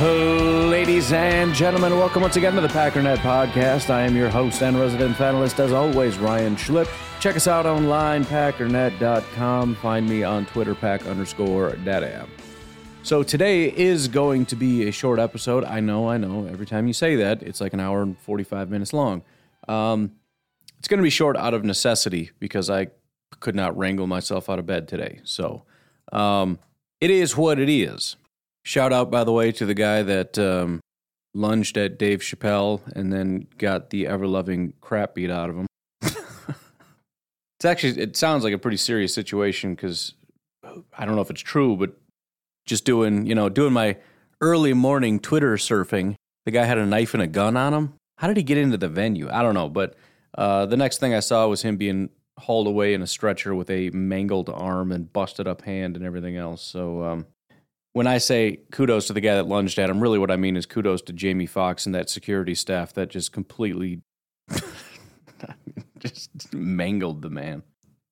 Ladies and gentlemen, welcome once again to the Packernet Podcast. I am your host and resident panelist, as always, Ryan Schlip. Check us out online, packernet.com. Find me on Twitter, pack underscore data. So today is going to be a short episode. I know, I know. Every time you say that, it's like an hour and 45 minutes long. Um, it's going to be short out of necessity because I could not wrangle myself out of bed today. So um, it is what it is. Shout out, by the way, to the guy that um, lunged at Dave Chappelle and then got the ever loving crap beat out of him. it's actually, it sounds like a pretty serious situation because I don't know if it's true, but just doing, you know, doing my early morning Twitter surfing, the guy had a knife and a gun on him. How did he get into the venue? I don't know. But uh, the next thing I saw was him being hauled away in a stretcher with a mangled arm and busted up hand and everything else. So, um, when I say kudos to the guy that lunged at him, really what I mean is kudos to Jamie Foxx and that security staff that just completely just mangled the man.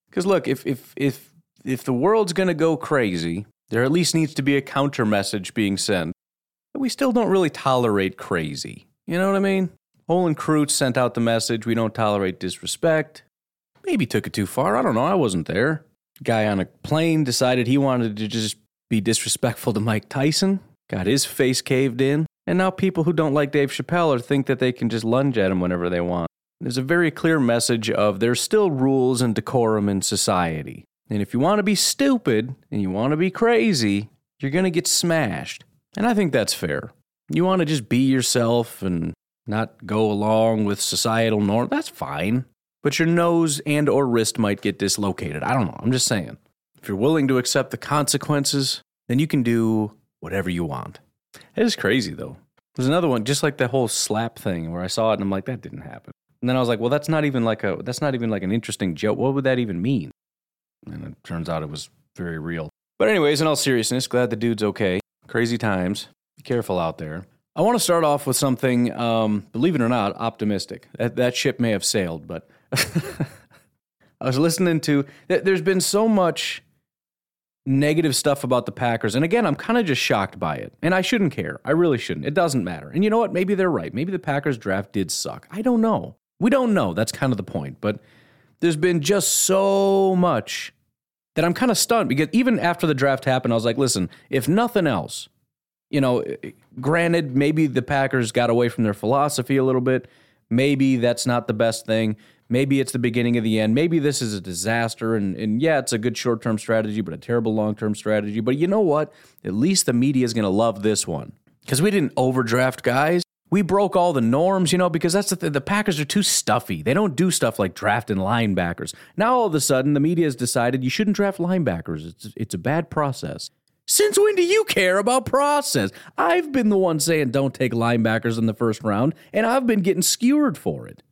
Because look, if if if if the world's gonna go crazy, there at least needs to be a counter message being sent. But We still don't really tolerate crazy. You know what I mean? Olin Kreutz sent out the message: we don't tolerate disrespect. Maybe took it too far. I don't know. I wasn't there. Guy on a plane decided he wanted to just be disrespectful to Mike Tyson, got his face caved in, and now people who don't like Dave Chappelle are think that they can just lunge at him whenever they want. There's a very clear message of there's still rules and decorum in society. And if you want to be stupid and you want to be crazy, you're going to get smashed. And I think that's fair. You want to just be yourself and not go along with societal norm, that's fine. But your nose and or wrist might get dislocated. I don't know. I'm just saying. If you're willing to accept the consequences, then you can do whatever you want. It is crazy though. There's another one, just like the whole slap thing, where I saw it and I'm like, that didn't happen. And then I was like, well, that's not even like a that's not even like an interesting joke. What would that even mean? And it turns out it was very real. But anyways, in all seriousness, glad the dude's okay. Crazy times. Be careful out there. I want to start off with something, um, believe it or not, optimistic. That that ship may have sailed, but I was listening to. There's been so much negative stuff about the Packers. And again, I'm kind of just shocked by it. And I shouldn't care. I really shouldn't. It doesn't matter. And you know what? Maybe they're right. Maybe the Packers draft did suck. I don't know. We don't know. That's kind of the point. But there's been just so much that I'm kind of stunned because even after the draft happened, I was like, listen, if nothing else, you know, granted, maybe the Packers got away from their philosophy a little bit. Maybe that's not the best thing. Maybe it's the beginning of the end. Maybe this is a disaster. And, and yeah, it's a good short term strategy, but a terrible long term strategy. But you know what? At least the media is going to love this one because we didn't overdraft guys. We broke all the norms, you know, because that's the th- the Packers are too stuffy. They don't do stuff like drafting linebackers. Now all of a sudden, the media has decided you shouldn't draft linebackers. It's it's a bad process. Since when do you care about process? I've been the one saying don't take linebackers in the first round, and I've been getting skewered for it.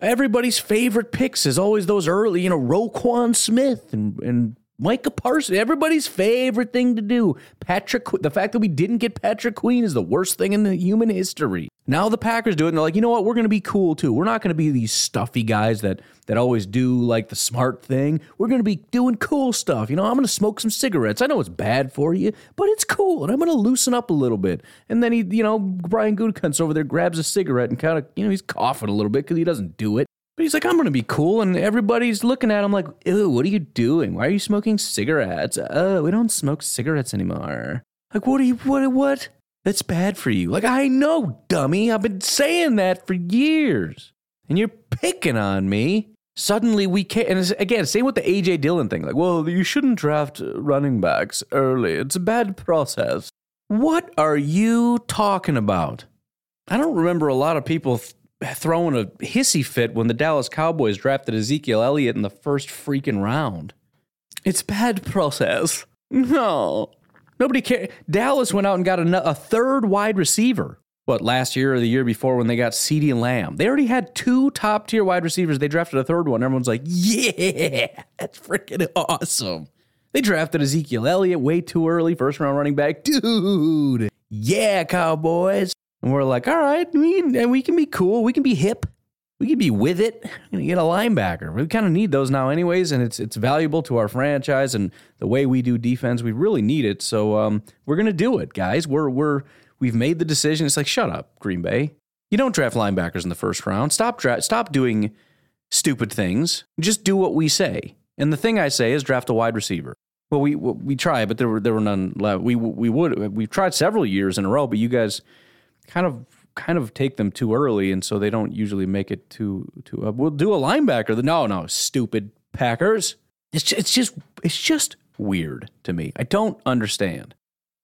Everybody's favorite picks is always those early, you know, Roquan Smith and, and Micah Parsons. Everybody's favorite thing to do. Patrick, the fact that we didn't get Patrick Queen is the worst thing in the human history. Now the Packers do it, and they're like, you know what? We're going to be cool too. We're not going to be these stuffy guys that that always do like the smart thing. We're going to be doing cool stuff. You know, I'm going to smoke some cigarettes. I know it's bad for you, but it's cool, and I'm going to loosen up a little bit. And then he, you know, Brian Gutekunst over there grabs a cigarette and kind of, you know, he's coughing a little bit because he doesn't do it. But he's like, I'm gonna be cool, and everybody's looking at him like, ew, what are you doing? Why are you smoking cigarettes? Oh, we don't smoke cigarettes anymore. Like, what are you, what, what? That's bad for you. Like, I know, dummy. I've been saying that for years. And you're picking on me. Suddenly we can't. And again, same with the AJ Dillon thing. Like, well, you shouldn't draft running backs early. It's a bad process. What are you talking about? I don't remember a lot of people throwing a hissy fit when the Dallas Cowboys drafted Ezekiel Elliott in the first freaking round. It's bad process. No. Nobody cared. Dallas went out and got a, a third wide receiver. What, last year or the year before when they got CeeDee Lamb? They already had two top tier wide receivers. They drafted a third one. Everyone's like, yeah, that's freaking awesome. They drafted Ezekiel Elliott way too early, first round running back. Dude, yeah, Cowboys. And we're like, all right, we, we can be cool. We can be hip. We can be with it. We're gonna get a linebacker. We kind of need those now, anyways, and it's it's valuable to our franchise and the way we do defense. We really need it, so um, we're gonna do it, guys. We're we're we've made the decision. It's like, shut up, Green Bay. You don't draft linebackers in the first round. Stop dra- stop doing stupid things. Just do what we say. And the thing I say is draft a wide receiver. Well, we we try, but there were there were none left. We we would we've tried several years in a row, but you guys kind of kind of take them too early, and so they don't usually make it to to. Uh, we'll do a linebacker. No, no, stupid Packers. It's just, it's just it's just weird to me. I don't understand.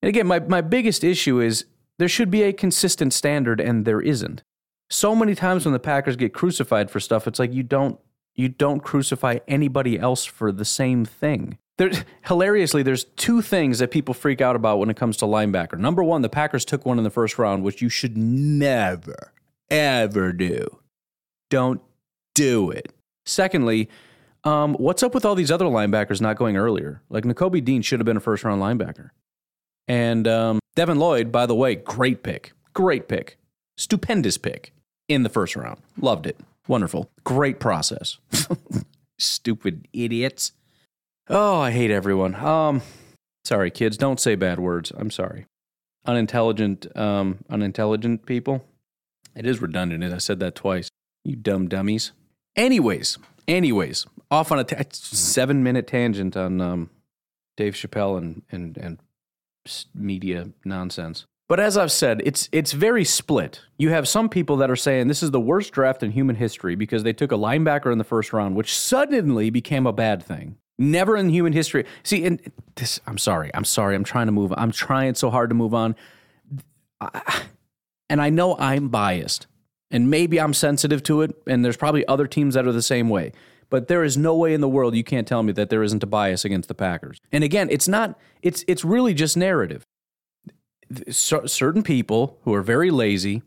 And again, my my biggest issue is there should be a consistent standard, and there isn't. So many times when the Packers get crucified for stuff, it's like you don't you don't crucify anybody else for the same thing. There, hilariously, there's two things that people freak out about when it comes to linebacker. Number one, the Packers took one in the first round, which you should never, ever do. Don't do it. Secondly, um, what's up with all these other linebackers not going earlier? Like Nakobe Dean should have been a first round linebacker. And um, Devin Lloyd, by the way, great pick. Great pick. Stupendous pick in the first round. Loved it. Wonderful. Great process. Stupid idiots. Oh, I hate everyone. Um, sorry, kids. Don't say bad words. I'm sorry. Unintelligent, um, unintelligent people. It is redundant. I said that twice. You dumb dummies. Anyways, anyways, off on a seven minute tangent on um, Dave Chappelle and and and media nonsense. But as I've said, it's it's very split. You have some people that are saying this is the worst draft in human history because they took a linebacker in the first round, which suddenly became a bad thing. Never in human history. See, and this, I'm sorry. I'm sorry. I'm trying to move. I'm trying so hard to move on. And I know I'm biased, and maybe I'm sensitive to it, and there's probably other teams that are the same way. But there is no way in the world you can't tell me that there isn't a bias against the Packers. And again, it's not. It's it's really just narrative. So, certain people who are very lazy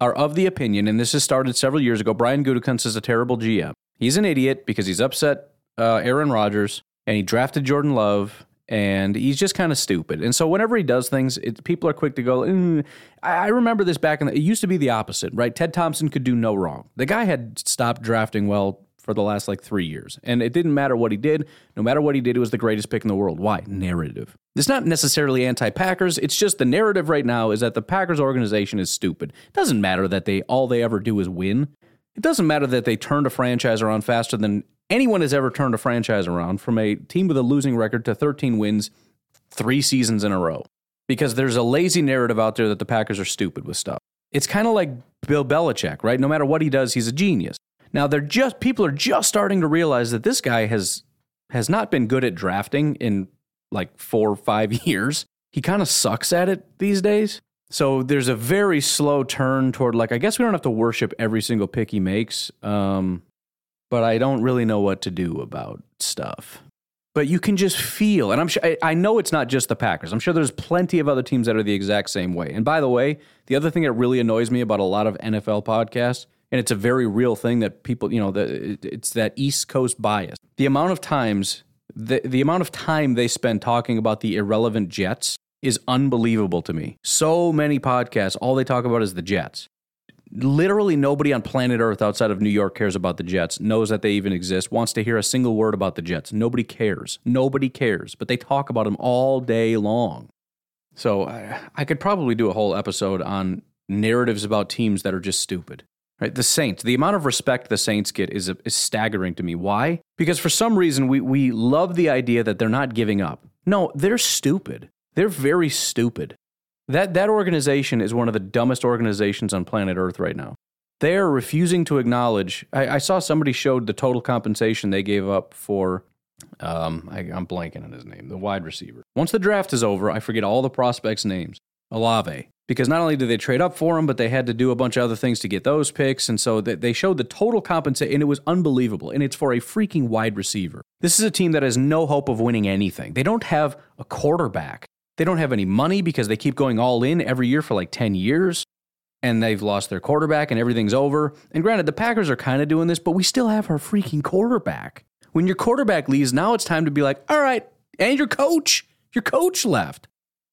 are of the opinion, and this has started several years ago. Brian Gutekunst is a terrible GM. He's an idiot because he's upset uh, Aaron Rodgers and he drafted Jordan Love and he's just kind of stupid. And so whenever he does things, it, people are quick to go. Mm. I, I, remember this back in the. It used to be the opposite, right? Ted Thompson could do no wrong. The guy had stopped drafting well for the last like three years, and it didn't matter what he did. No matter what he did, it was the greatest pick in the world. Why? Narrative. It's not necessarily anti-Packers. It's just the narrative right now is that the Packers organization is stupid. It doesn't matter that they all they ever do is win. It doesn't matter that they turned a franchise around faster than anyone has ever turned a franchise around from a team with a losing record to 13 wins three seasons in a row. Because there's a lazy narrative out there that the Packers are stupid with stuff. It's kind of like Bill Belichick, right? No matter what he does, he's a genius. Now they're just people are just starting to realize that this guy has has not been good at drafting in like 4 or 5 years. He kind of sucks at it these days. So there's a very slow turn toward like I guess we don't have to worship every single pick he makes. Um, but I don't really know what to do about stuff. But you can just feel, and I'm sure I know it's not just the Packers. I'm sure there's plenty of other teams that are the exact same way. And by the way, the other thing that really annoys me about a lot of NFL podcasts, and it's a very real thing that people, you know, the, it's that East Coast bias. The amount of times, the, the amount of time they spend talking about the irrelevant Jets is unbelievable to me. So many podcasts, all they talk about is the Jets literally nobody on planet Earth outside of New York cares about the Jets, knows that they even exist, wants to hear a single word about the Jets. Nobody cares. Nobody cares. But they talk about them all day long. So I, I could probably do a whole episode on narratives about teams that are just stupid. Right? The Saints, the amount of respect the Saints get is, is staggering to me. Why? Because for some reason we, we love the idea that they're not giving up. No, they're stupid. They're very stupid. That that organization is one of the dumbest organizations on planet Earth right now. They're refusing to acknowledge. I, I saw somebody showed the total compensation they gave up for. Um, I, I'm blanking on his name, the wide receiver. Once the draft is over, I forget all the prospects' names. Olave, because not only did they trade up for him, but they had to do a bunch of other things to get those picks. And so they showed the total compensation, and it was unbelievable. And it's for a freaking wide receiver. This is a team that has no hope of winning anything. They don't have a quarterback. They don't have any money because they keep going all in every year for like 10 years. And they've lost their quarterback, and everything's over. And granted, the Packers are kind of doing this, but we still have our freaking quarterback. When your quarterback leaves, now it's time to be like, all right, and your coach, your coach left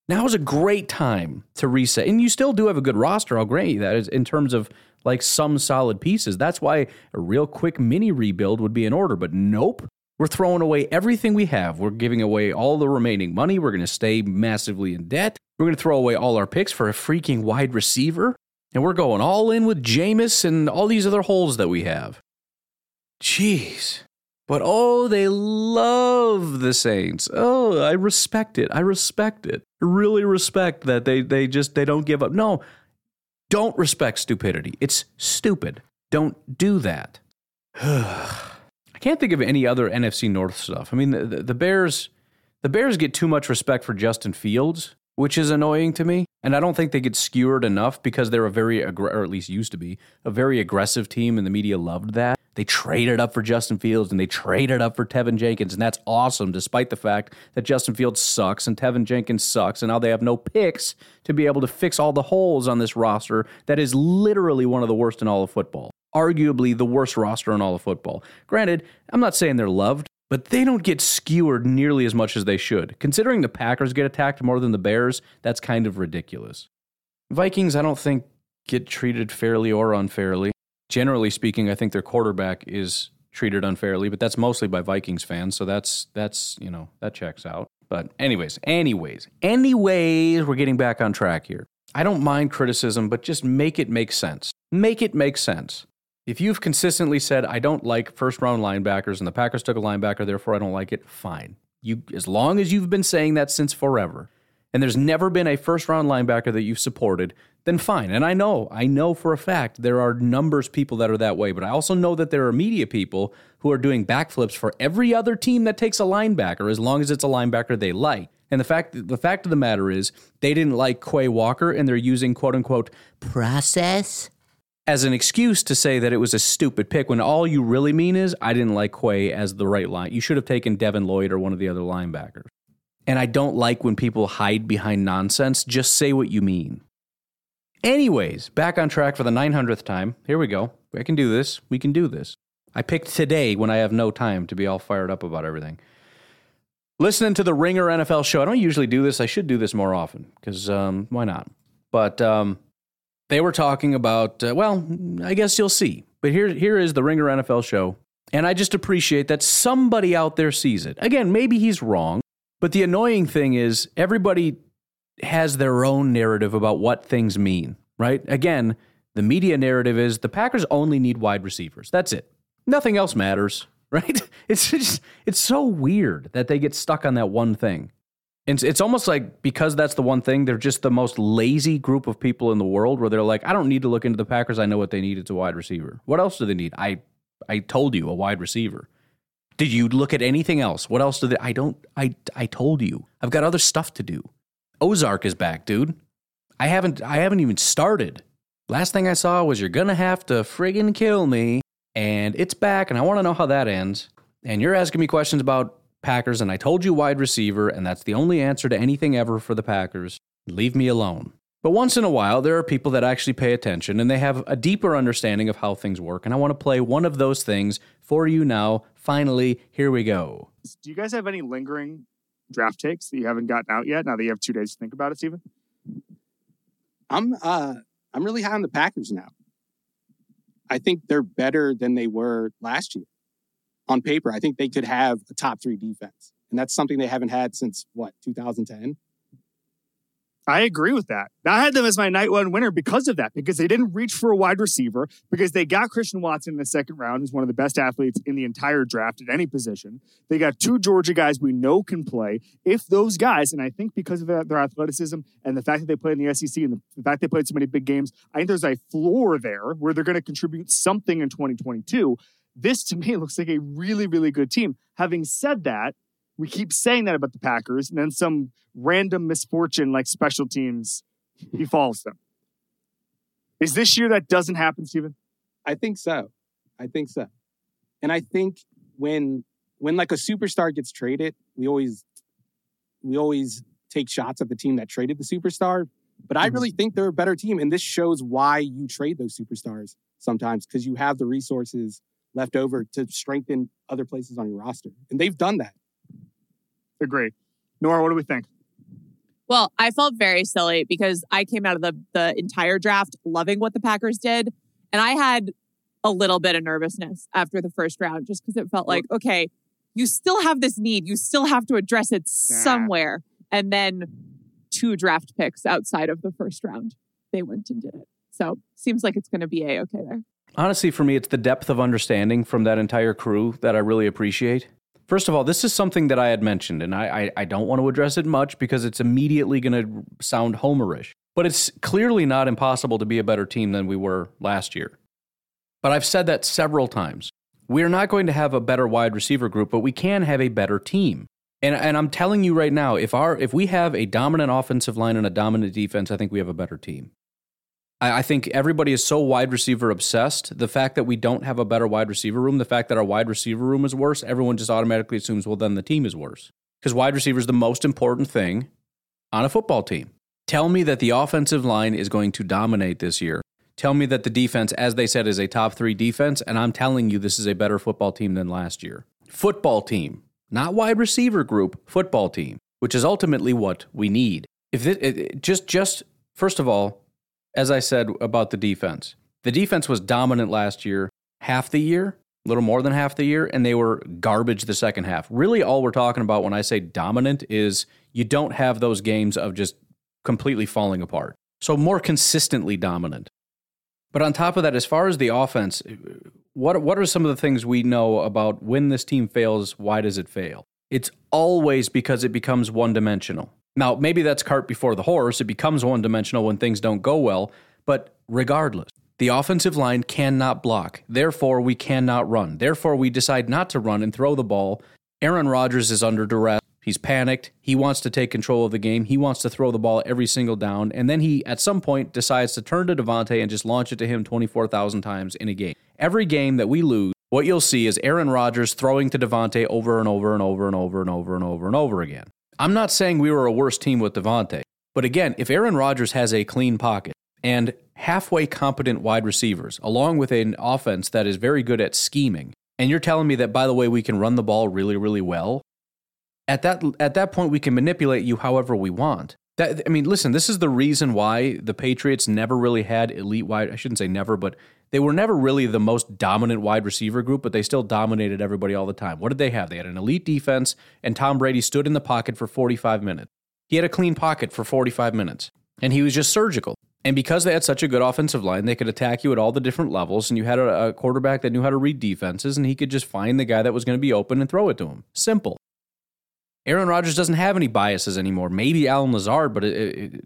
now is a great time to reset. And you still do have a good roster. I'll grant you that is in terms of like some solid pieces. That's why a real quick mini rebuild would be in order. But nope. We're throwing away everything we have. We're giving away all the remaining money. We're going to stay massively in debt. We're going to throw away all our picks for a freaking wide receiver. And we're going all in with Jameis and all these other holes that we have. Jeez. But oh, they love the Saints. Oh, I respect it. I respect it. I really respect that they they just they don't give up. No. Don't respect stupidity. It's stupid. Don't do that. Can't think of any other NFC North stuff. I mean, the, the, Bears the Bears get too much respect for Justin Fields, which is annoying to me. And I don't think they get skewered enough because they're a very, or at least used to be, a very aggressive team, and the media loved that. They traded up for Justin Fields and they traded up for Teven Jenkins, and that's awesome, despite the fact that Justin Fields sucks and Teven Jenkins sucks, and now they have no picks to be able to fix all the holes on this roster that is literally one of the worst in all of football. Arguably the worst roster in all of football. Granted, I'm not saying they're loved, but they don't get skewered nearly as much as they should. Considering the Packers get attacked more than the Bears, that's kind of ridiculous. Vikings, I don't think, get treated fairly or unfairly generally speaking, I think their quarterback is treated unfairly, but that's mostly by Vikings fans. So that's that's you know that checks out. But anyways, anyways, anyways, we're getting back on track here. I don't mind criticism, but just make it make sense. Make it make sense. If you've consistently said I don't like first round linebackers and the Packers took a linebacker, therefore I don't like it, fine. You as long as you've been saying that since forever, and there's never been a first round linebacker that you've supported, then fine. And I know, I know for a fact there are numbers people that are that way, but I also know that there are media people who are doing backflips for every other team that takes a linebacker as long as it's a linebacker they like. And the fact the fact of the matter is they didn't like Quay Walker and they're using quote unquote process as an excuse to say that it was a stupid pick when all you really mean is I didn't like Quay as the right line. You should have taken Devin Lloyd or one of the other linebackers. And I don't like when people hide behind nonsense. Just say what you mean. Anyways, back on track for the 900th time. Here we go. I can do this. We can do this. I picked today when I have no time to be all fired up about everything. Listening to the Ringer NFL show. I don't usually do this. I should do this more often because um, why not? But um, they were talking about, uh, well, I guess you'll see. But here, here is the Ringer NFL show. And I just appreciate that somebody out there sees it. Again, maybe he's wrong. But the annoying thing is, everybody has their own narrative about what things mean, right? Again, the media narrative is the Packers only need wide receivers. That's it. Nothing else matters, right? It's just, it's so weird that they get stuck on that one thing. And it's almost like because that's the one thing, they're just the most lazy group of people in the world where they're like, I don't need to look into the Packers. I know what they need. It's a wide receiver. What else do they need? I I told you a wide receiver. Did you look at anything else? What else do they? I don't. I I told you. I've got other stuff to do. Ozark is back, dude. I haven't. I haven't even started. Last thing I saw was you're gonna have to friggin' kill me, and it's back, and I want to know how that ends. And you're asking me questions about Packers, and I told you wide receiver, and that's the only answer to anything ever for the Packers. Leave me alone. But once in a while, there are people that actually pay attention and they have a deeper understanding of how things work. And I want to play one of those things for you now. Finally, here we go. Do you guys have any lingering draft takes that you haven't gotten out yet? Now that you have two days to think about it, Stephen. I'm uh, I'm really high on the Packers now. I think they're better than they were last year. On paper, I think they could have a top three defense, and that's something they haven't had since what 2010. I agree with that. I had them as my night one winner because of that, because they didn't reach for a wide receiver, because they got Christian Watson in the second round, who's one of the best athletes in the entire draft at any position. They got two Georgia guys we know can play. If those guys, and I think because of their athleticism and the fact that they play in the SEC and the fact they played so many big games, I think there's a floor there where they're going to contribute something in 2022. This to me looks like a really, really good team. Having said that, we keep saying that about the Packers, and then some random misfortune like special teams befalls them. Is this year that doesn't happen, Stephen? I think so. I think so. And I think when when like a superstar gets traded, we always we always take shots at the team that traded the superstar. But I mm-hmm. really think they're a better team. And this shows why you trade those superstars sometimes, because you have the resources left over to strengthen other places on your roster. And they've done that. Agree. Nora, what do we think? Well, I felt very silly because I came out of the the entire draft loving what the Packers did, and I had a little bit of nervousness after the first round just because it felt like okay, you still have this need, you still have to address it somewhere, and then two draft picks outside of the first round, they went and did it. So seems like it's going to be a okay there. Honestly, for me, it's the depth of understanding from that entire crew that I really appreciate. First of all, this is something that I had mentioned, and I, I, I don't want to address it much because it's immediately going to sound homerish. But it's clearly not impossible to be a better team than we were last year. But I've said that several times. We're not going to have a better wide receiver group, but we can have a better team. And, and I'm telling you right now, if our if we have a dominant offensive line and a dominant defense, I think we have a better team. I, I think everybody is so wide receiver obsessed. The fact that we don't have a better wide receiver room, the fact that our wide receiver room is worse, everyone just automatically assumes, well, then the team is worse. Because wide receiver is the most important thing on a football team. Tell me that the offensive line is going to dominate this year. Tell me that the defense, as they said, is a top three defense, and I'm telling you this is a better football team than last year. Football team, not wide receiver group, football team, which is ultimately what we need. If it, it, just just first of all, as I said about the defense, the defense was dominant last year, half the year, a little more than half the year, and they were garbage the second half. Really, all we're talking about when I say dominant is you don't have those games of just completely falling apart. So, more consistently dominant. But on top of that, as far as the offense, what, what are some of the things we know about when this team fails? Why does it fail? It's always because it becomes one dimensional. Now, maybe that's cart before the horse. It becomes one dimensional when things don't go well. But regardless, the offensive line cannot block. Therefore, we cannot run. Therefore, we decide not to run and throw the ball. Aaron Rodgers is under duress. He's panicked. He wants to take control of the game. He wants to throw the ball every single down. And then he, at some point, decides to turn to Davante and just launch it to him 24,000 times in a game. Every game that we lose, what you'll see is Aaron Rodgers throwing to Davante over and over and over and over and over and over and over again. I'm not saying we were a worse team with Davante, but again, if Aaron Rodgers has a clean pocket and halfway competent wide receivers, along with an offense that is very good at scheming, and you're telling me that by the way we can run the ball really really well, at that at that point we can manipulate you however we want. That, I mean, listen, this is the reason why the Patriots never really had elite wide. I shouldn't say never, but they were never really the most dominant wide receiver group, but they still dominated everybody all the time. What did they have? They had an elite defense, and Tom Brady stood in the pocket for 45 minutes. He had a clean pocket for 45 minutes, and he was just surgical. And because they had such a good offensive line, they could attack you at all the different levels, and you had a, a quarterback that knew how to read defenses, and he could just find the guy that was going to be open and throw it to him. Simple. Aaron Rodgers doesn't have any biases anymore. Maybe Allen Lazard, but it, it,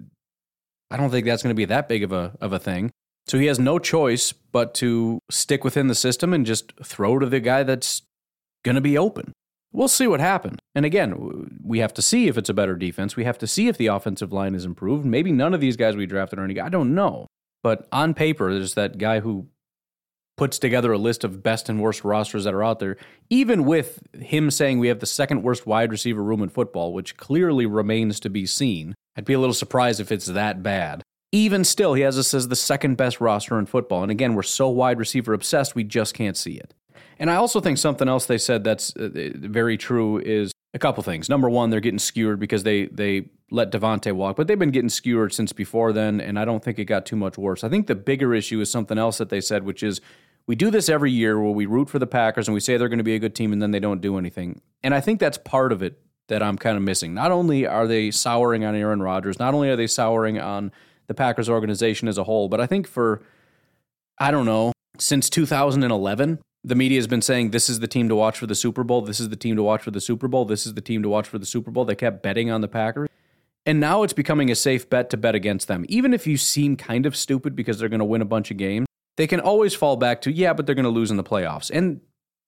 I don't think that's going to be that big of a of a thing. So he has no choice but to stick within the system and just throw to the guy that's going to be open. We'll see what happens. And again, we have to see if it's a better defense. We have to see if the offensive line is improved. Maybe none of these guys we drafted are any. I don't know. But on paper, there's that guy who puts together a list of best and worst rosters that are out there, even with him saying we have the second worst wide receiver room in football, which clearly remains to be seen. I'd be a little surprised if it's that bad. Even still, he has us as the second best roster in football. And again, we're so wide receiver obsessed, we just can't see it. And I also think something else they said that's uh, very true is a couple things. Number one, they're getting skewered because they they let Davante walk, but they've been getting skewered since before then, and I don't think it got too much worse. I think the bigger issue is something else that they said, which is we do this every year where we root for the Packers and we say they're going to be a good team and then they don't do anything. And I think that's part of it that I'm kind of missing. Not only are they souring on Aaron Rodgers, not only are they souring on the Packers organization as a whole, but I think for, I don't know, since 2011, the media has been saying this is the team to watch for the Super Bowl. This is the team to watch for the Super Bowl. This is the team to watch for the Super Bowl. They kept betting on the Packers. And now it's becoming a safe bet to bet against them. Even if you seem kind of stupid because they're going to win a bunch of games, they can always fall back to, yeah, but they're going to lose in the playoffs. And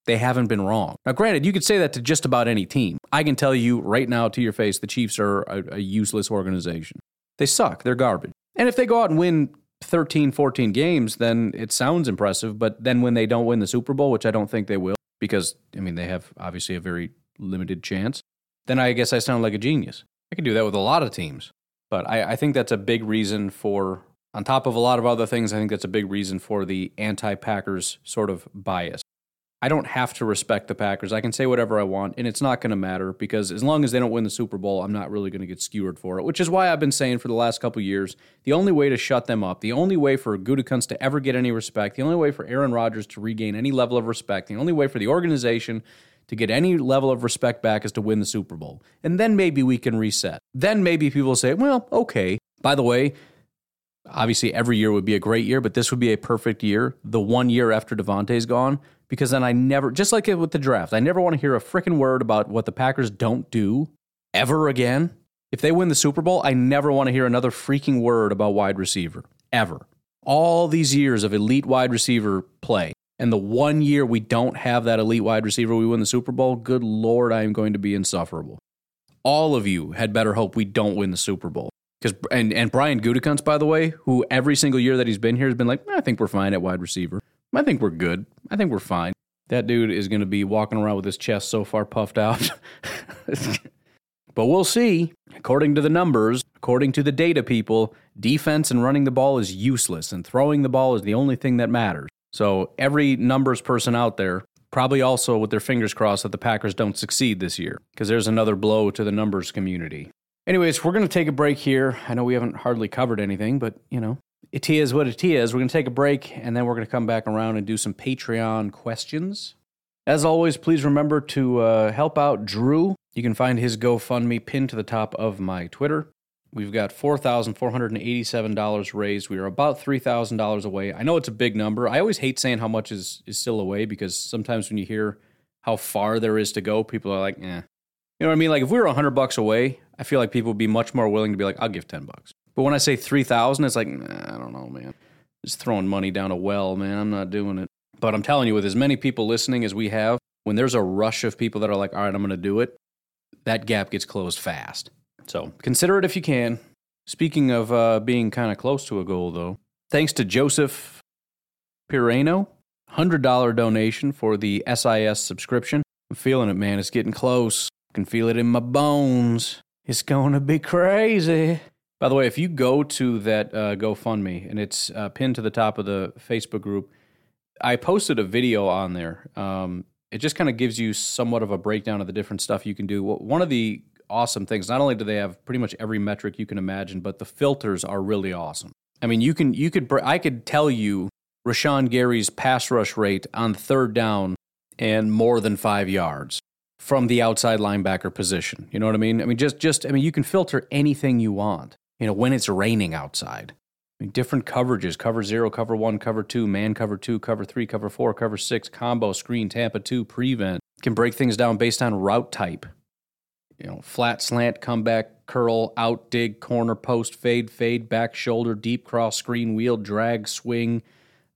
they haven't been wrong. Now, granted, you could say that to just about any team. I can tell you right now to your face, the Chiefs are a, a useless organization. They suck. They're garbage. And if they go out and win 13, 14 games, then it sounds impressive. But then when they don't win the Super Bowl, which I don't think they will, because, I mean, they have obviously a very limited chance, then I guess I sound like a genius. I could do that with a lot of teams. But I, I think that's a big reason for, on top of a lot of other things, I think that's a big reason for the anti Packers sort of bias. I don't have to respect the Packers. I can say whatever I want, and it's not going to matter because as long as they don't win the Super Bowl, I'm not really going to get skewered for it. Which is why I've been saying for the last couple years, the only way to shut them up, the only way for Gutekunst to ever get any respect, the only way for Aaron Rodgers to regain any level of respect, the only way for the organization to get any level of respect back is to win the Super Bowl. And then maybe we can reset. Then maybe people say, well, okay. By the way, obviously every year would be a great year, but this would be a perfect year. The one year after Davante's gone, because then I never, just like with the draft, I never want to hear a freaking word about what the Packers don't do ever again. If they win the Super Bowl, I never want to hear another freaking word about wide receiver ever. All these years of elite wide receiver play, and the one year we don't have that elite wide receiver, we win the Super Bowl, good Lord, I am going to be insufferable. All of you had better hope we don't win the Super Bowl. Because and, and Brian Gutekunst, by the way, who every single year that he's been here has been like, I think we're fine at wide receiver. I think we're good. I think we're fine. That dude is going to be walking around with his chest so far puffed out. but we'll see. According to the numbers, according to the data people, defense and running the ball is useless, and throwing the ball is the only thing that matters. So every numbers person out there, probably also with their fingers crossed that the Packers don't succeed this year, because there's another blow to the numbers community. Anyways, we're going to take a break here. I know we haven't hardly covered anything, but you know, it is what it is. We're going to take a break and then we're going to come back around and do some Patreon questions. As always, please remember to uh, help out Drew. You can find his GoFundMe pinned to the top of my Twitter. We've got $4,487 raised. We are about $3,000 away. I know it's a big number. I always hate saying how much is, is still away because sometimes when you hear how far there is to go, people are like, eh. You know what I mean? Like if we were 100 bucks away, I feel like people would be much more willing to be like, I'll give 10 bucks. But when I say 3000 it's like, nah, I don't know, man. Just throwing money down a well, man. I'm not doing it. But I'm telling you, with as many people listening as we have, when there's a rush of people that are like, all right, I'm going to do it, that gap gets closed fast. So consider it if you can. Speaking of uh, being kind of close to a goal, though, thanks to Joseph Pirano, $100 donation for the SIS subscription. I'm feeling it, man. It's getting close. I can feel it in my bones. It's going to be crazy. By the way, if you go to that uh, GoFundMe and it's uh, pinned to the top of the Facebook group, I posted a video on there. Um, it just kind of gives you somewhat of a breakdown of the different stuff you can do. One of the awesome things, not only do they have pretty much every metric you can imagine, but the filters are really awesome. I mean, you can you could I could tell you Rashan Gary's pass rush rate on third down and more than five yards from the outside linebacker position. You know what I mean? I mean, just just I mean, you can filter anything you want you know, when it's raining outside. I mean, different coverages cover zero, cover one, cover two, man cover two, cover three, cover four, cover six, combo, screen, Tampa two, prevent. Can break things down based on route type. You know, flat, slant, comeback, curl, out, dig, corner, post, fade, fade, back, shoulder, deep cross, screen, wheel, drag, swing,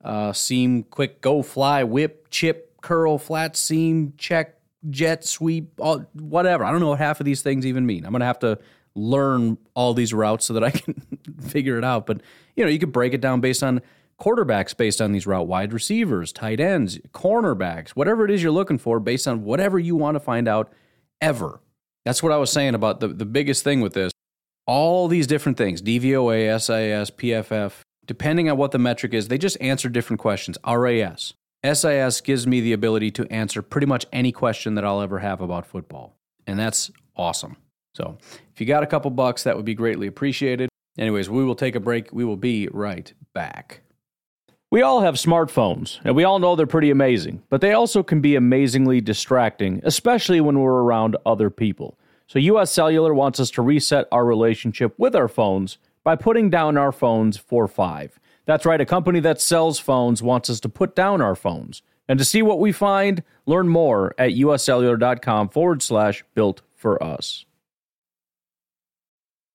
uh, seam, quick, go, fly, whip, chip, curl, flat, seam, check, jet, sweep, all, whatever. I don't know what half of these things even mean. I'm going to have to learn all these routes so that I can figure it out. But you know, you could break it down based on quarterbacks based on these route wide receivers, tight ends, cornerbacks, whatever it is you're looking for based on whatever you want to find out ever. That's what I was saying about the, the biggest thing with this. All these different things, DVOA, SIS, PFF, depending on what the metric is, they just answer different questions. RAS. SIS gives me the ability to answer pretty much any question that I'll ever have about football. And that's awesome. So if you got a couple bucks, that would be greatly appreciated. Anyways, we will take a break. We will be right back. We all have smartphones, and we all know they're pretty amazing, but they also can be amazingly distracting, especially when we're around other people. So, US Cellular wants us to reset our relationship with our phones by putting down our phones for five. That's right, a company that sells phones wants us to put down our phones. And to see what we find, learn more at uscellular.com forward slash built for us.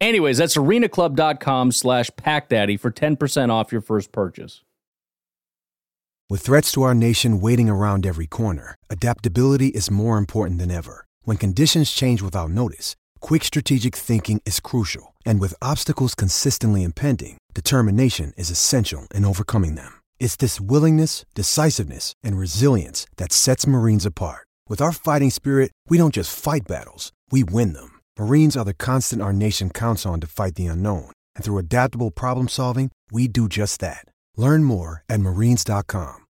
Anyways, that's arenaclub.com slash packdaddy for 10% off your first purchase. With threats to our nation waiting around every corner, adaptability is more important than ever. When conditions change without notice, quick strategic thinking is crucial. And with obstacles consistently impending, determination is essential in overcoming them. It's this willingness, decisiveness, and resilience that sets Marines apart. With our fighting spirit, we don't just fight battles, we win them. Marines are the constant our nation counts on to fight the unknown. And through adaptable problem solving, we do just that. Learn more at marines.com.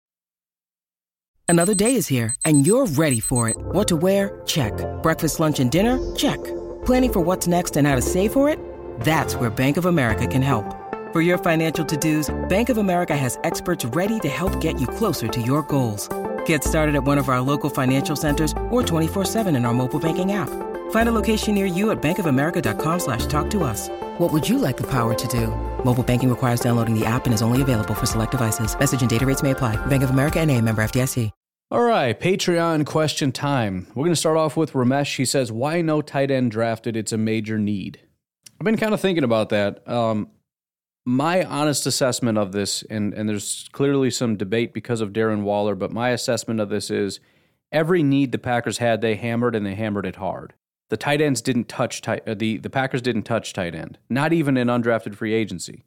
Another day is here, and you're ready for it. What to wear? Check. Breakfast, lunch, and dinner? Check. Planning for what's next and how to save for it? That's where Bank of America can help. For your financial to dos, Bank of America has experts ready to help get you closer to your goals. Get started at one of our local financial centers or 24-7 in our mobile banking app. Find a location near you at bankofamerica.com slash talk to us. What would you like the power to do? Mobile banking requires downloading the app and is only available for select devices. Message and data rates may apply. Bank of America and a member FDIC. All right, Patreon question time. We're going to start off with Ramesh. He says, Why no tight end drafted? It's a major need. I've been kind of thinking about that. Um, my honest assessment of this, and, and there's clearly some debate because of Darren Waller, but my assessment of this is every need the Packers had, they hammered and they hammered it hard. The tight ends didn't touch tight, uh, the, the Packers didn't touch tight end, not even in undrafted free agency.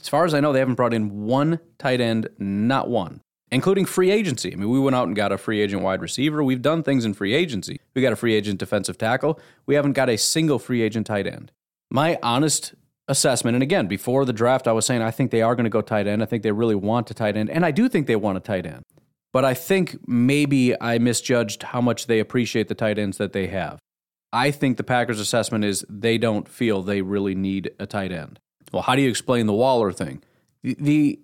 As far as I know, they haven't brought in one tight end, not one including free agency. I mean, we went out and got a free agent wide receiver. We've done things in free agency. We got a free agent defensive tackle. We haven't got a single free agent tight end. My honest assessment, and again, before the draft, I was saying I think they are going to go tight end. I think they really want a tight end, and I do think they want a tight end. But I think maybe I misjudged how much they appreciate the tight ends that they have. I think the Packers' assessment is they don't feel they really need a tight end. Well, how do you explain the Waller thing? The, the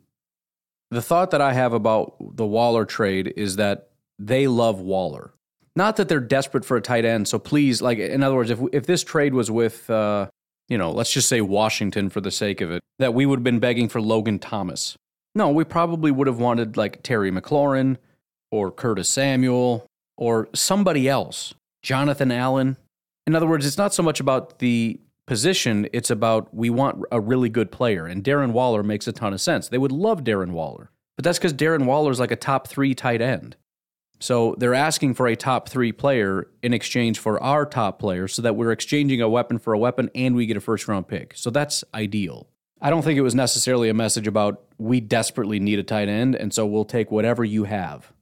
the thought that I have about the Waller trade is that they love Waller. Not that they're desperate for a tight end. So please, like, in other words, if if this trade was with, uh, you know, let's just say Washington for the sake of it, that we would have been begging for Logan Thomas. No, we probably would have wanted like Terry McLaurin or Curtis Samuel or somebody else, Jonathan Allen. In other words, it's not so much about the position, it's about we want a really good player. And Darren Waller makes a ton of sense. They would love Darren Waller, but that's because Darren Waller is like a top three tight end. So they're asking for a top three player in exchange for our top player so that we're exchanging a weapon for a weapon and we get a first round pick. So that's ideal. I don't think it was necessarily a message about we desperately need a tight end and so we'll take whatever you have.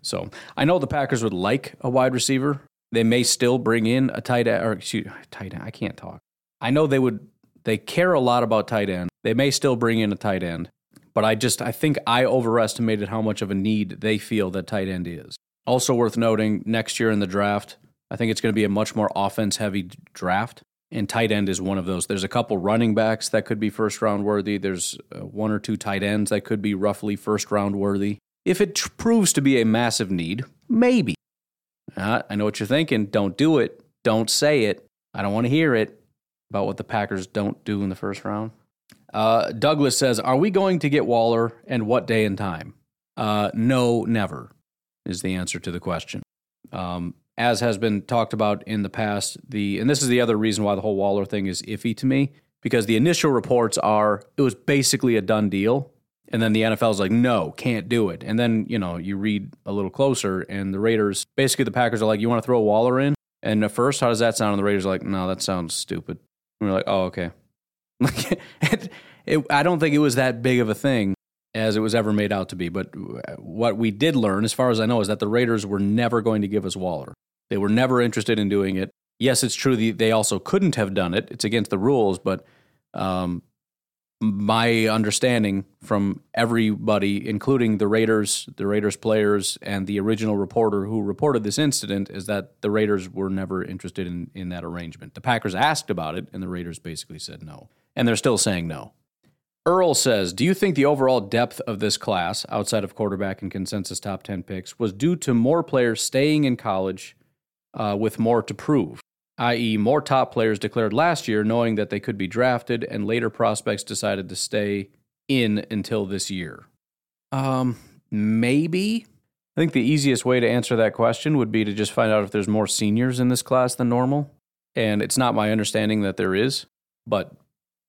So I know the Packers would like a wide receiver. They may still bring in a tight end, or excuse tight end. I can't talk. I know they would they care a lot about tight end. They may still bring in a tight end, but I just I think I overestimated how much of a need they feel that tight end is. Also worth noting, next year in the draft, I think it's going to be a much more offense heavy draft, and tight end is one of those. There's a couple running backs that could be first round worthy. There's uh, one or two tight ends that could be roughly first round worthy. If it proves to be a massive need, maybe. Uh, I know what you're thinking. Don't do it. Don't say it. I don't want to hear it about what the Packers don't do in the first round. Uh, Douglas says, Are we going to get Waller and what day and time? Uh, no, never is the answer to the question. Um, as has been talked about in the past, the and this is the other reason why the whole Waller thing is iffy to me because the initial reports are it was basically a done deal. And then the NFL is like, no, can't do it. And then, you know, you read a little closer, and the Raiders, basically, the Packers are like, you want to throw a Waller in? And at first, how does that sound? And the Raiders are like, no, that sounds stupid. And we're like, oh, okay. Like, it, it, I don't think it was that big of a thing as it was ever made out to be. But what we did learn, as far as I know, is that the Raiders were never going to give us Waller. They were never interested in doing it. Yes, it's true they also couldn't have done it. It's against the rules, but um, my understanding from everybody, including the Raiders, the Raiders players, and the original reporter who reported this incident, is that the Raiders were never interested in, in that arrangement. The Packers asked about it, and the Raiders basically said no. And they're still saying no. Earl says, Do you think the overall depth of this class, outside of quarterback and consensus top 10 picks, was due to more players staying in college uh, with more to prove? i.e., more top players declared last year knowing that they could be drafted, and later prospects decided to stay in until this year? Um, maybe. I think the easiest way to answer that question would be to just find out if there's more seniors in this class than normal. And it's not my understanding that there is, but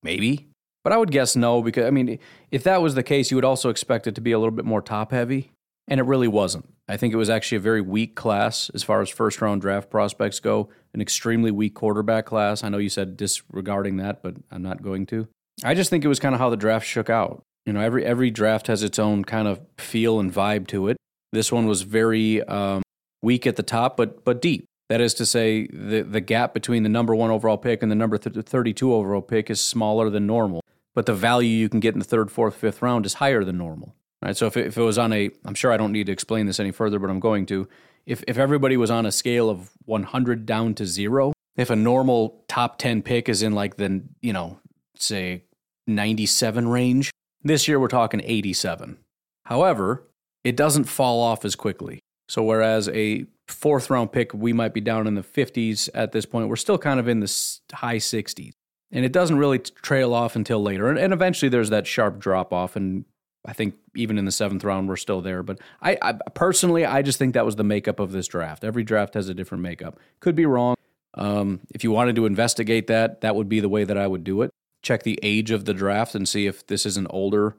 maybe. But I would guess no, because I mean, if that was the case, you would also expect it to be a little bit more top heavy. And it really wasn't. I think it was actually a very weak class as far as first round draft prospects go, an extremely weak quarterback class. I know you said disregarding that, but I'm not going to. I just think it was kind of how the draft shook out. You know, every every draft has its own kind of feel and vibe to it. This one was very um, weak at the top, but but deep. That is to say, the the gap between the number one overall pick and the number th- 32 overall pick is smaller than normal, but the value you can get in the third, fourth, fifth round is higher than normal. Right. So if it, if it was on a, I'm sure I don't need to explain this any further, but I'm going to. If if everybody was on a scale of 100 down to zero, if a normal top 10 pick is in like the you know say 97 range, this year we're talking 87. However, it doesn't fall off as quickly. So whereas a fourth round pick we might be down in the 50s at this point, we're still kind of in the high 60s. And it doesn't really trail off until later. And, and eventually there's that sharp drop off and I think even in the seventh round, we're still there. But I, I, personally, I just think that was the makeup of this draft. Every draft has a different makeup. Could be wrong. Um, if you wanted to investigate that, that would be the way that I would do it. Check the age of the draft and see if this is an older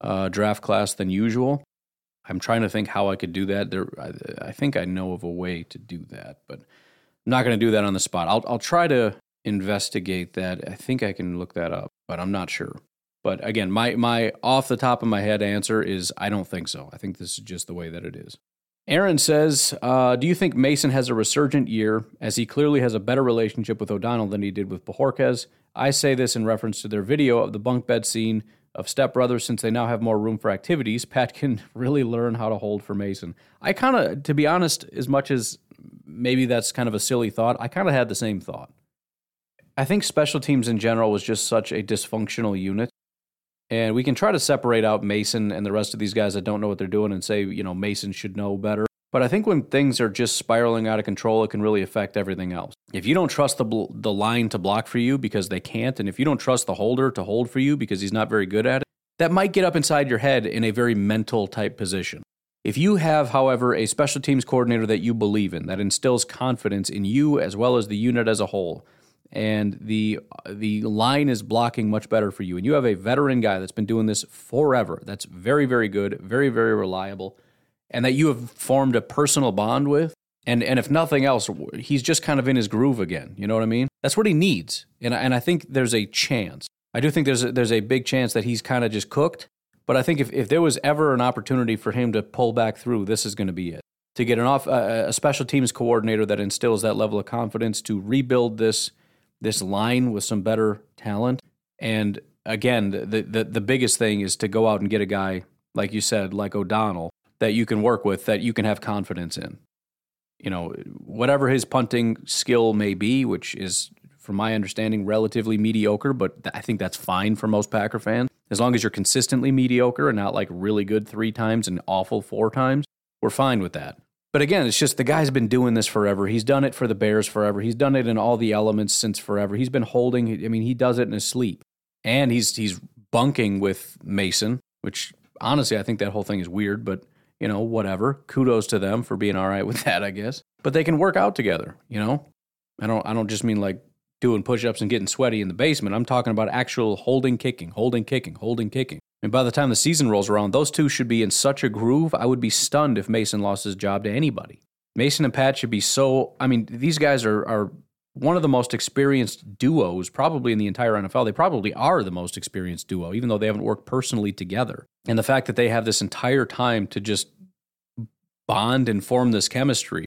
uh, draft class than usual. I'm trying to think how I could do that. There, I, I think I know of a way to do that, but I'm not going to do that on the spot. I'll, I'll try to investigate that. I think I can look that up, but I'm not sure. But again, my my off the top of my head answer is I don't think so. I think this is just the way that it is. Aaron says, uh, "Do you think Mason has a resurgent year, as he clearly has a better relationship with O'Donnell than he did with Bojorquez?" I say this in reference to their video of the bunk bed scene of Step Brothers, since they now have more room for activities. Pat can really learn how to hold for Mason. I kind of, to be honest, as much as maybe that's kind of a silly thought, I kind of had the same thought. I think special teams in general was just such a dysfunctional unit and we can try to separate out Mason and the rest of these guys that don't know what they're doing and say, you know, Mason should know better. But I think when things are just spiraling out of control, it can really affect everything else. If you don't trust the bl- the line to block for you because they can't, and if you don't trust the holder to hold for you because he's not very good at it, that might get up inside your head in a very mental type position. If you have, however, a special teams coordinator that you believe in, that instills confidence in you as well as the unit as a whole, and the the line is blocking much better for you. And you have a veteran guy that's been doing this forever that's very very good very very reliable and that you have formed a personal bond with. And and if nothing else he's just kind of in his groove again you know what i mean? That's what he needs and and i think there's a chance. I do think there's a, there's a big chance that he's kind of just cooked but i think if, if there was ever an opportunity for him to pull back through this is going to be it. To get an off a special teams coordinator that instills that level of confidence to rebuild this this line with some better talent. And again, the, the, the biggest thing is to go out and get a guy, like you said, like O'Donnell, that you can work with, that you can have confidence in. You know, whatever his punting skill may be, which is, from my understanding, relatively mediocre, but I think that's fine for most Packer fans. As long as you're consistently mediocre and not like really good three times and awful four times, we're fine with that. But again, it's just the guy's been doing this forever. He's done it for the Bears forever. He's done it in all the elements since forever. He's been holding. I mean, he does it in his sleep, and he's he's bunking with Mason, which honestly I think that whole thing is weird. But you know, whatever. Kudos to them for being all right with that, I guess. but they can work out together. You know, I don't I don't just mean like doing push-ups and getting sweaty in the basement. I'm talking about actual holding, kicking, holding, kicking, holding, kicking. And by the time the season rolls around, those two should be in such a groove. I would be stunned if Mason lost his job to anybody. Mason and Pat should be so. I mean, these guys are are one of the most experienced duos probably in the entire NFL. They probably are the most experienced duo, even though they haven't worked personally together. And the fact that they have this entire time to just bond and form this chemistry.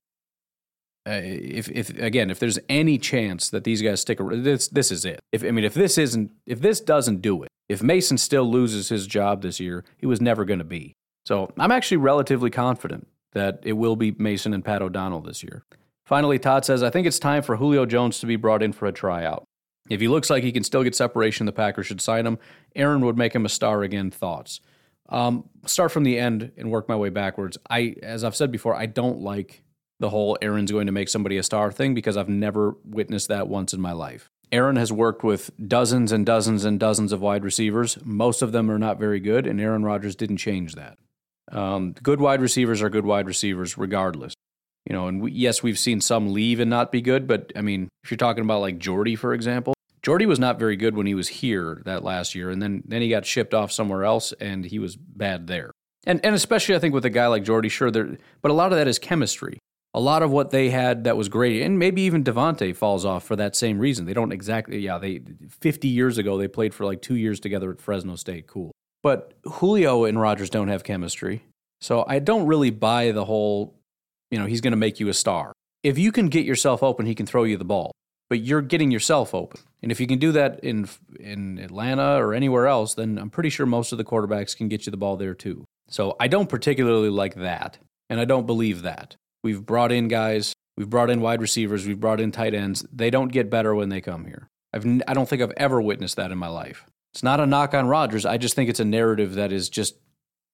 Uh, if, if again, if there's any chance that these guys stick around, this this is it. If I mean, if this isn't, if this doesn't do it, if Mason still loses his job this year, he was never going to be. So I'm actually relatively confident that it will be Mason and Pat O'Donnell this year. Finally, Todd says, I think it's time for Julio Jones to be brought in for a tryout. If he looks like he can still get separation, the Packers should sign him. Aaron would make him a star again. Thoughts? Um, start from the end and work my way backwards. I, as I've said before, I don't like the whole Aaron's going to make somebody a star thing because I've never witnessed that once in my life. Aaron has worked with dozens and dozens and dozens of wide receivers. Most of them are not very good, and Aaron Rodgers didn't change that. Um, good wide receivers are good wide receivers regardless. You know, and we, yes, we've seen some leave and not be good, but I mean, if you're talking about like Jordy, for example, Jordy was not very good when he was here that last year, and then then he got shipped off somewhere else, and he was bad there. And and especially I think with a guy like Jordy, sure, there, but a lot of that is chemistry. A lot of what they had that was great, and maybe even Davante falls off for that same reason. They don't exactly, yeah, they 50 years ago they played for like two years together at Fresno State, cool. But Julio and Rodgers don't have chemistry, so I don't really buy the whole you know, he's going to make you a star. If you can get yourself open, he can throw you the ball. But you're getting yourself open. And if you can do that in in Atlanta or anywhere else, then I'm pretty sure most of the quarterbacks can get you the ball there too. So I don't particularly like that, and I don't believe that. We've brought in guys, we've brought in wide receivers, we've brought in tight ends. They don't get better when they come here. I've I don't think I've ever witnessed that in my life. It's not a knock on Rodgers. I just think it's a narrative that is just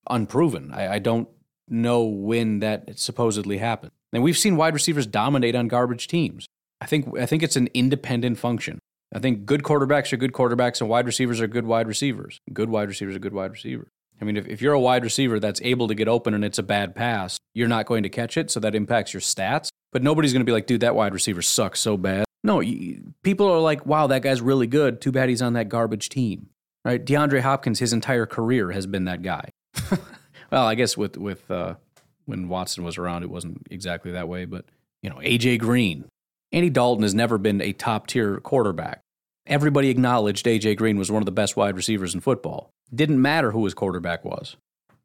unproven. I, I don't know when that supposedly happened. And we've seen wide receivers dominate on garbage teams. I think I think it's an independent function. I think good quarterbacks are good quarterbacks and wide receivers are good wide receivers. Good wide receivers are good wide receivers. I mean, if, if you're a wide receiver that's able to get open and it's a bad pass, you're not going to catch it, so that impacts your stats. But nobody's going to be like, dude, that wide receiver sucks so bad. No, you, people are like, wow, that guy's really good. Too bad he's on that garbage team, right? DeAndre Hopkins, his entire career has been that guy. Well, I guess with with uh, when Watson was around, it wasn't exactly that way. But you know, AJ Green, Andy Dalton has never been a top tier quarterback. Everybody acknowledged AJ Green was one of the best wide receivers in football. Didn't matter who his quarterback was.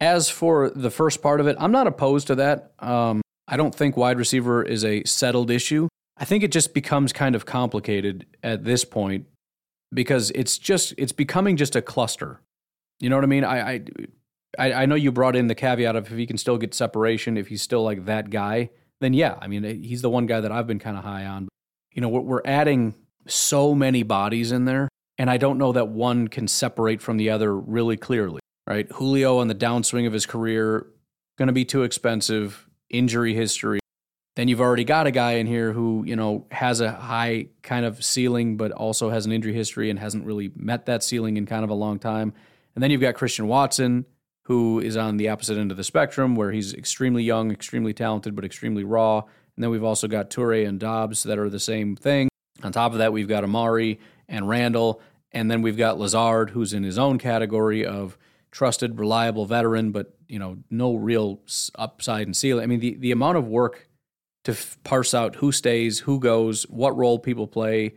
As for the first part of it, I'm not opposed to that. Um, I don't think wide receiver is a settled issue. I think it just becomes kind of complicated at this point because it's just it's becoming just a cluster. You know what I mean? I, I I, I know you brought in the caveat of if he can still get separation, if he's still like that guy, then yeah, I mean, he's the one guy that I've been kind of high on. You know, we're adding so many bodies in there, and I don't know that one can separate from the other really clearly, right? Julio on the downswing of his career, going to be too expensive, injury history. Then you've already got a guy in here who, you know, has a high kind of ceiling, but also has an injury history and hasn't really met that ceiling in kind of a long time. And then you've got Christian Watson, who is on the opposite end of the spectrum, where he's extremely young, extremely talented, but extremely raw. And then we've also got Toure and Doubs that are the same thing. On top of that, we've got Amari and Randall. And then we've got Lazard, who's in his own category of trusted, reliable veteran, but you know, no real upside and ceiling. I mean, the, the amount of work to f- parse out who stays, who goes, what role people play,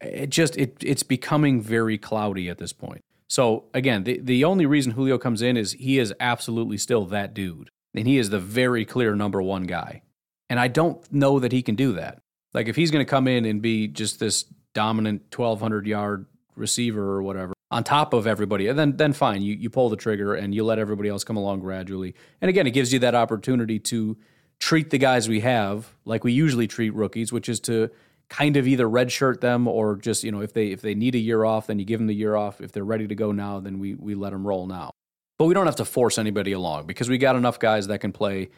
it just it it's becoming very cloudy at this point. So again, the, the only reason Julio comes in is he is absolutely still that dude. And he is the very clear number one guy. And I don't know that he can do that. Like if he's going to come in and be just this dominant 1200 yard receiver or whatever on top of everybody, and then then fine, you you pull the trigger and you let everybody else come along gradually. And again, it gives you that opportunity to treat the guys we have like we usually treat rookies, which is to kind of either redshirt them or just you know if they if they need a year off, then you give them the year off. If they're ready to go now, then we we let them roll now. But we don't have to force anybody along because we got enough guys that can play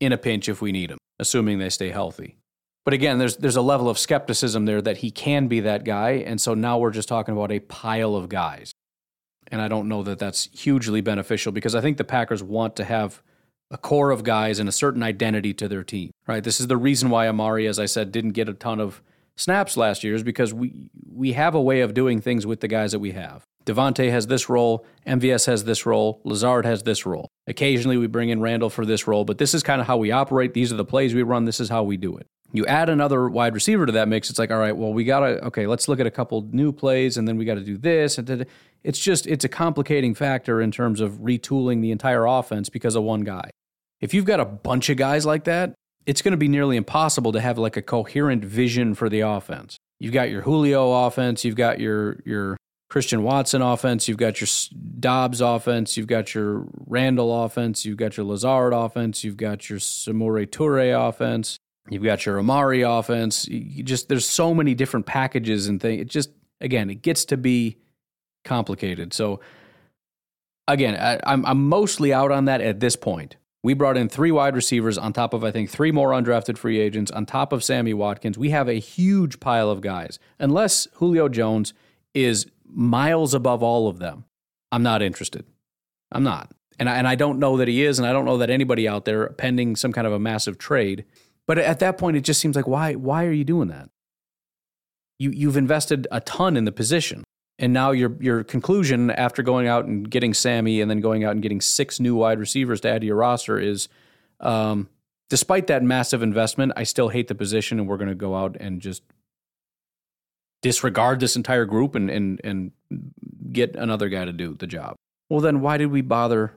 in a pinch if we need them, assuming they stay healthy. But again, there's there's a level of skepticism there that he can be that guy, and so now we're just talking about a pile of guys. And I don't know that that's hugely beneficial because I think the Packers want to have a core of guys and a certain identity to their team, right? This is the reason why Amari, as I said, didn't get a ton of snaps last year is because we we have a way of doing things with the guys that we have. Davante has this role, MVS has this role, Lazard has this role. Occasionally we bring in Randall for this role, but this is kind of how we operate. These are the plays we run. This is how we do it. You add another wide receiver to that mix, it's like, all right, well, we got to, okay, let's look at a couple new plays and then we got to do this. And it's just, it's a complicating factor in terms of retooling the entire offense because of one guy. If you've got a bunch of guys like that, it's going to be nearly impossible to have like a coherent vision for the offense. You've got your Julio offense, you've got your your Christian Watson offense, you've got your Doubs offense, you've got your Randall offense, you've got your Lazard offense, you've got your Samori Toure offense, you've got your Amari offense. You just there's so many different packages and things. It just again, it gets to be complicated. So again, I, I'm I'm mostly out on that at this point. We brought in three wide receivers on top of, I think, three more undrafted free agents on top of Sammy Watkins. We have a huge pile of guys. Unless Julio Jones is miles above all of them, I'm not interested. I'm not. And I, and I don't know that he is, and I don't know that anybody out there pending some kind of a massive trade. But at that point, it just seems like, why, why are you doing that? You, you've invested a ton in the position. And now your your conclusion after going out and getting Sammy and then going out and getting six new wide receivers to add to your roster is, um, despite that massive investment, I still hate the position, and we're going to go out and just disregard this entire group and and and get another guy to do the job. Well, then why did we bother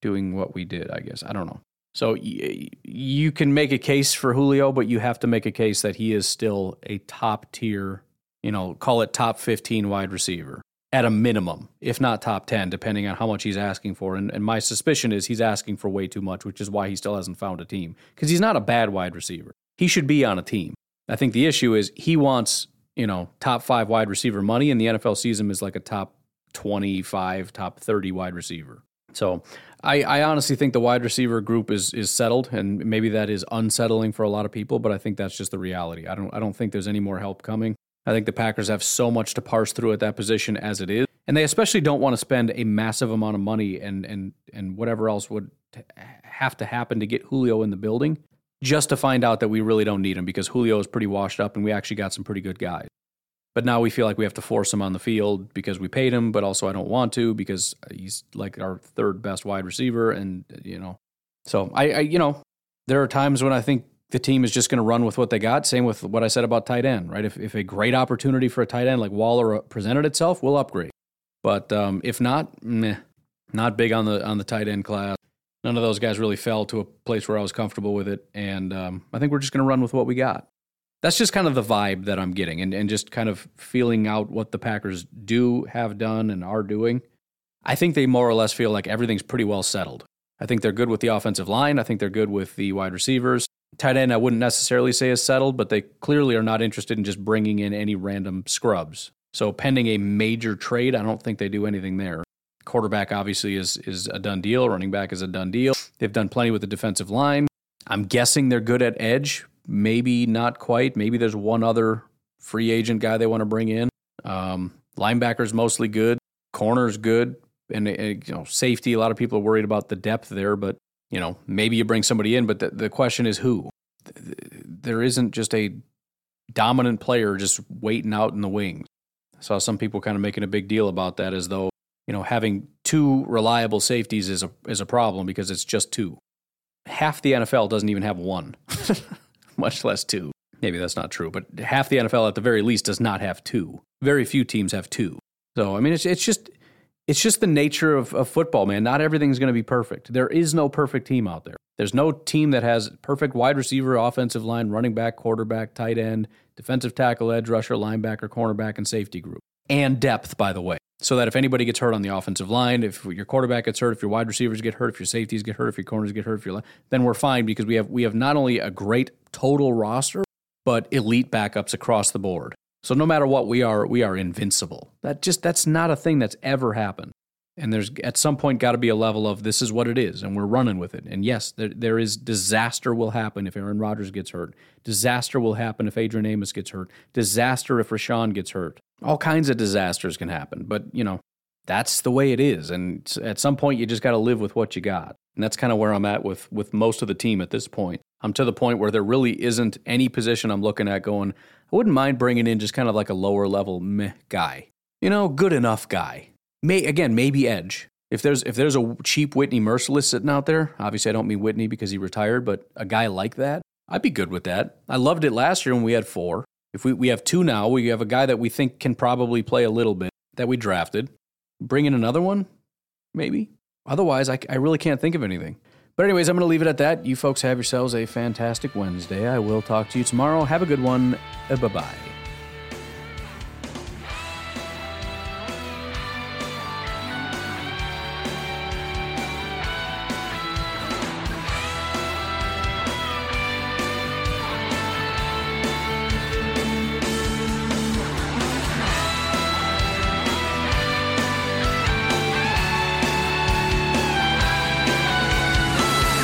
doing what we did? I guess I don't know. So y- you can make a case for Julio, but you have to make a case that he is still a top tier you know, call it top 15 wide receiver at a minimum, if not top 10, depending on how much he's asking for. And, and my suspicion is he's asking for way too much, which is why he still hasn't found a team because he's not a bad wide receiver. He should be on a team. I think the issue is he wants, you know, top five wide receiver money, and the NFL sees him as like a top 25, top 30 wide receiver. So I, I, honestly think the wide receiver group is is settled, and maybe that is unsettling for a lot of people, but I think that's just the reality. I don't I don't think there's any more help coming. I think the Packers have so much to parse through at that position as it is. And they especially don't want to spend a massive amount of money and and and whatever else would have to happen to get Julio in the building just to find out that we really don't need him because Julio is pretty washed up and we actually got some pretty good guys. But now we feel like we have to force him on the field because we paid him, but also I don't want to because he's like our third best wide receiver and you know. So I, I you know, there are times when I think the team is just going to run with what they got. Same with what I said about tight end, right? If, if a great opportunity for a tight end like Waller presented itself, we'll upgrade. But um, if not, meh, not big on the on the tight end class. None of those guys really fell to a place where I was comfortable with it, and um, I think we're just going to run with what we got. That's just kind of the vibe that I'm getting, and, and just kind of feeling out what the Packers do, have done, and are doing. I think they more or less feel like everything's pretty well settled. I think they're good with the offensive line. I think they're good with the wide receivers. Tight end, I wouldn't necessarily say is settled, but they clearly are not interested in just bringing in any random scrubs. So, pending a major trade, I don't think they do anything there. Quarterback obviously is is a done deal. Running back is a done deal. They've done plenty with the defensive line. I'm guessing they're good at edge. Maybe not quite. Maybe there's one other free agent guy they want to bring in. Um, linebackers mostly good. Corners good. And, and you know safety. A lot of people are worried about the depth there, but you know, maybe you bring somebody in, but the, the question is who? There isn't just a dominant player just waiting out in the wings. I saw some people kind of making a big deal about that as though, you know, having two reliable safeties is a, is a problem because it's just two. Half the NFL doesn't even have one, much less two. Maybe that's not true, but half the NFL at the very least does not have two. Very few teams have two. So, I mean, it's, it's just, it's just the nature of, of football, man. Not everything's going to be perfect. There is no perfect team out there. There's no team that has perfect wide receiver, offensive line, running back, quarterback, tight end, defensive tackle, edge rusher, linebacker, cornerback, and safety group. And depth, by the way. So that if anybody gets hurt on the offensive line, if your quarterback gets hurt, if your wide receivers get hurt, if your safeties get hurt, if your corners get hurt, if your then we're fine because we have we have not only a great total roster, but elite backups across the board. So no matter what we are, we are invincible. That just that's not a thing that's ever happened. And there's at some point got to be a level of this is what it is, and we're running with it. And yes, there, there is disaster will happen if Aaron Rodgers gets hurt. Disaster will happen if Adrian Amos gets hurt. Disaster if Rashan gets hurt. All kinds of disasters can happen. But you know, that's the way it is. And at some point, you just got to live with what you got. And that's kind of where I'm at with with most of the team at this point. I'm to the point where there really isn't any position I'm looking at going. I wouldn't mind bringing in just kind of like a lower level meh guy, you know, good enough guy. May again maybe edge. If there's if there's a cheap Whitney Mercilus sitting out there, obviously I don't mean Whitney because he retired, but a guy like that, I'd be good with that. I loved it last year when we had four. If we, we have two now, we have a guy that we think can probably play a little bit that we drafted. Bring in another one, maybe. Otherwise, I, I really can't think of anything. But, anyways, I'm going to leave it at that. You folks have yourselves a fantastic Wednesday. I will talk to you tomorrow. Have a good one. Uh, bye bye.